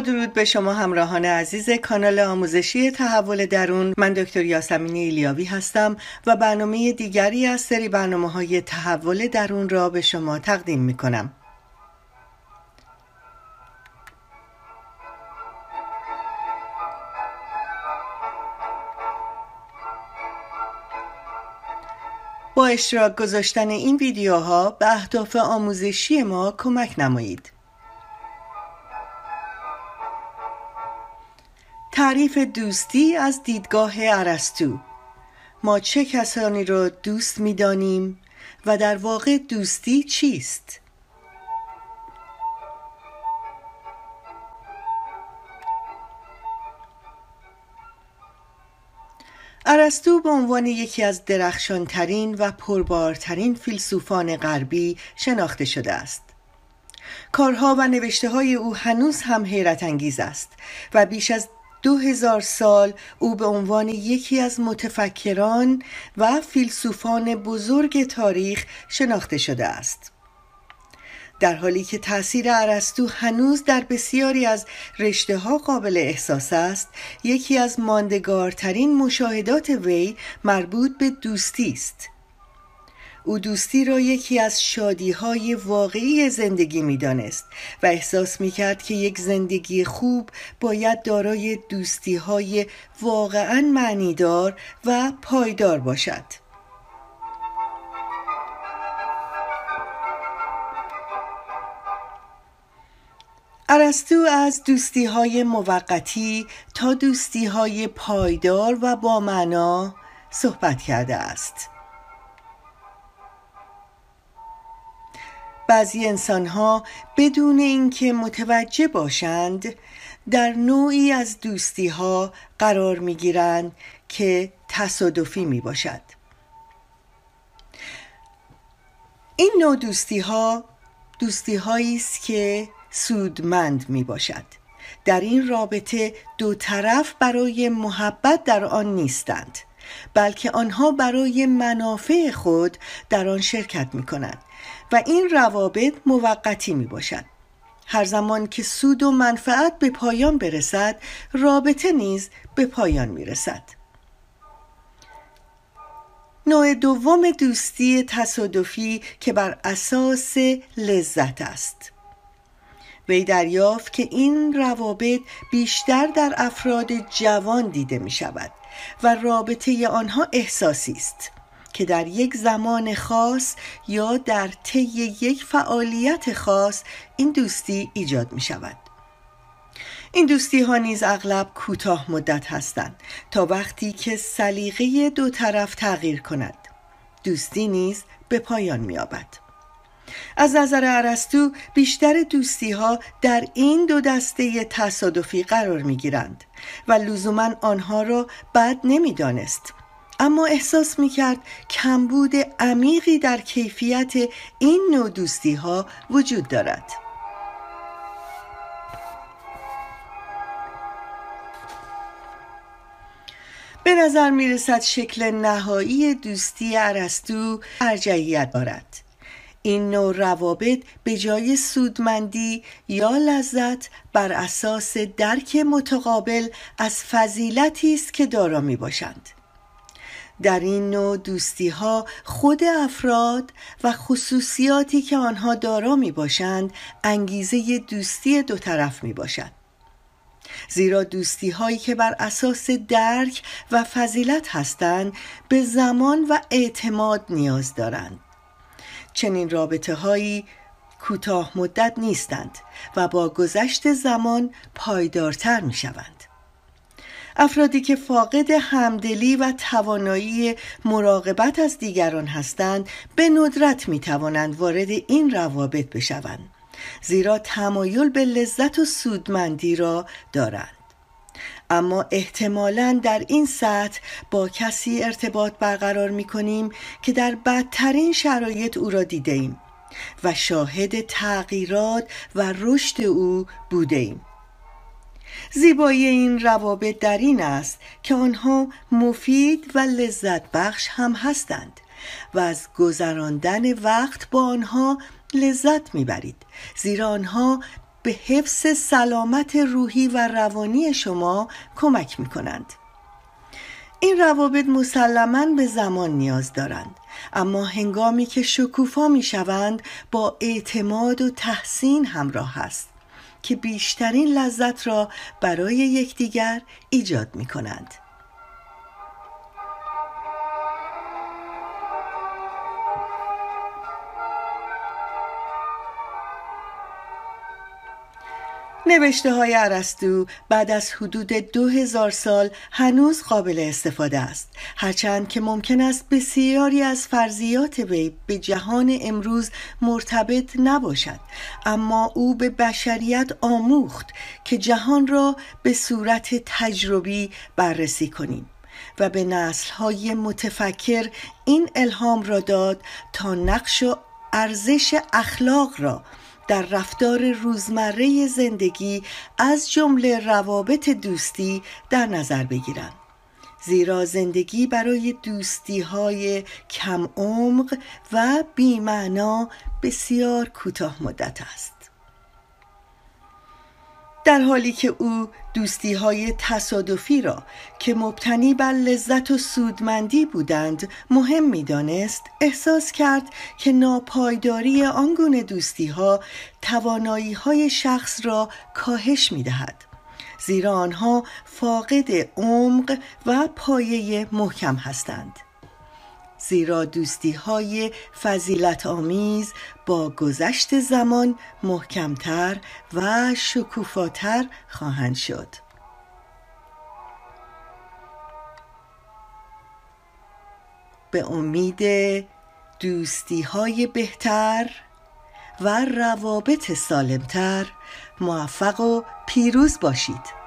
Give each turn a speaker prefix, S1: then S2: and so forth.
S1: درود به شما همراهان عزیز کانال آموزشی تحول درون من دکتر یاسمین ایلیاوی هستم و برنامه دیگری از سری برنامه های تحول درون را به شما تقدیم می کنم با اشتراک گذاشتن این ویدیوها به اهداف آموزشی ما کمک نمایید. تعریف دوستی از دیدگاه ارسطو ما چه کسانی را دوست می‌دانیم و در واقع دوستی چیست؟ ارسطو به عنوان یکی از درخشانترین و پربارترین فیلسوفان غربی شناخته شده است. کارها و نوشته های او هنوز هم حیرت انگیز است و بیش از دو هزار سال او به عنوان یکی از متفکران و فیلسوفان بزرگ تاریخ شناخته شده است. در حالی که تاثیر ارسطو هنوز در بسیاری از رشته ها قابل احساس است یکی از ماندگارترین مشاهدات وی مربوط به دوستی است او دوستی را یکی از شادی های واقعی زندگی می دانست و احساس می کرد که یک زندگی خوب باید دارای دوستی های واقعا معنیدار و پایدار باشد. ارسطو از دوستی های موقتی تا دوستی های پایدار و با معنا صحبت کرده است. بعضی انسان ها بدون اینکه متوجه باشند در نوعی از دوستی ها قرار می گیرند که تصادفی می باشد این نوع دوستی ها دوستی هایی است که سودمند می باشد در این رابطه دو طرف برای محبت در آن نیستند. بلکه آنها برای منافع خود در آن شرکت می کنند و این روابط موقتی می باشد هر زمان که سود و منفعت به پایان برسد رابطه نیز به پایان می رسد نوع دوم دوستی تصادفی که بر اساس لذت است. وی دریافت که این روابط بیشتر در افراد جوان دیده می شود و رابطه آنها احساسی است که در یک زمان خاص یا در طی یک فعالیت خاص این دوستی ایجاد می شود این دوستی ها نیز اغلب کوتاه مدت هستند تا وقتی که سلیقه دو طرف تغییر کند دوستی نیز به پایان می آبد. از نظر ارسطو بیشتر دوستی ها در این دو دسته تصادفی قرار می گیرند و لزوما آنها را بد نمی دانست. اما احساس می کرد کمبود عمیقی در کیفیت این نوع دوستی ها وجود دارد. به نظر می رسد شکل نهایی دوستی ارسطو ارجعیت دارد. این نوع روابط به جای سودمندی یا لذت بر اساس درک متقابل از فضیلتی است که دارا می باشند. در این نوع دوستی ها خود افراد و خصوصیاتی که آنها دارا می باشند انگیزه دوستی دو طرف می باشد. زیرا دوستی هایی که بر اساس درک و فضیلت هستند به زمان و اعتماد نیاز دارند. چنین رابطه هایی کوتاه مدت نیستند و با گذشت زمان پایدارتر می شوند. افرادی که فاقد همدلی و توانایی مراقبت از دیگران هستند به ندرت می توانند وارد این روابط بشوند زیرا تمایل به لذت و سودمندی را دارند اما احتمالا در این سطح با کسی ارتباط برقرار می کنیم که در بدترین شرایط او را دیده ایم و شاهد تغییرات و رشد او بوده ایم. زیبایی این روابط در این است که آنها مفید و لذت بخش هم هستند و از گذراندن وقت با آنها لذت می‌برید زیرا آنها به حفظ سلامت روحی و روانی شما کمک می کنند این روابط مسلما به زمان نیاز دارند اما هنگامی که شکوفا می شوند با اعتماد و تحسین همراه است که بیشترین لذت را برای یکدیگر ایجاد می کنند. نوشته های عرستو بعد از حدود دو هزار سال هنوز قابل استفاده است. هرچند که ممکن است بسیاری از فرضیات وی به جهان امروز مرتبط نباشد اما او به بشریت آموخت که جهان را به صورت تجربی بررسی کنیم و به نسلهای متفکر این الهام را داد تا نقش و ارزش اخلاق را در رفتار روزمره زندگی از جمله روابط دوستی در نظر بگیرند زیرا زندگی برای دوستی های کم عمق و بیمعنا بسیار کوتاه مدت است. در حالی که او دوستی های تصادفی را که مبتنی بر لذت و سودمندی بودند مهم می دانست احساس کرد که ناپایداری آنگونه دوستی ها توانایی های شخص را کاهش می دهد زیرا آنها فاقد عمق و پایه محکم هستند. زیرا دوستی های فضیلت آمیز با گذشت زمان محکمتر و شکوفاتر خواهند شد. به امید دوستی های بهتر و روابط سالمتر موفق و پیروز باشید.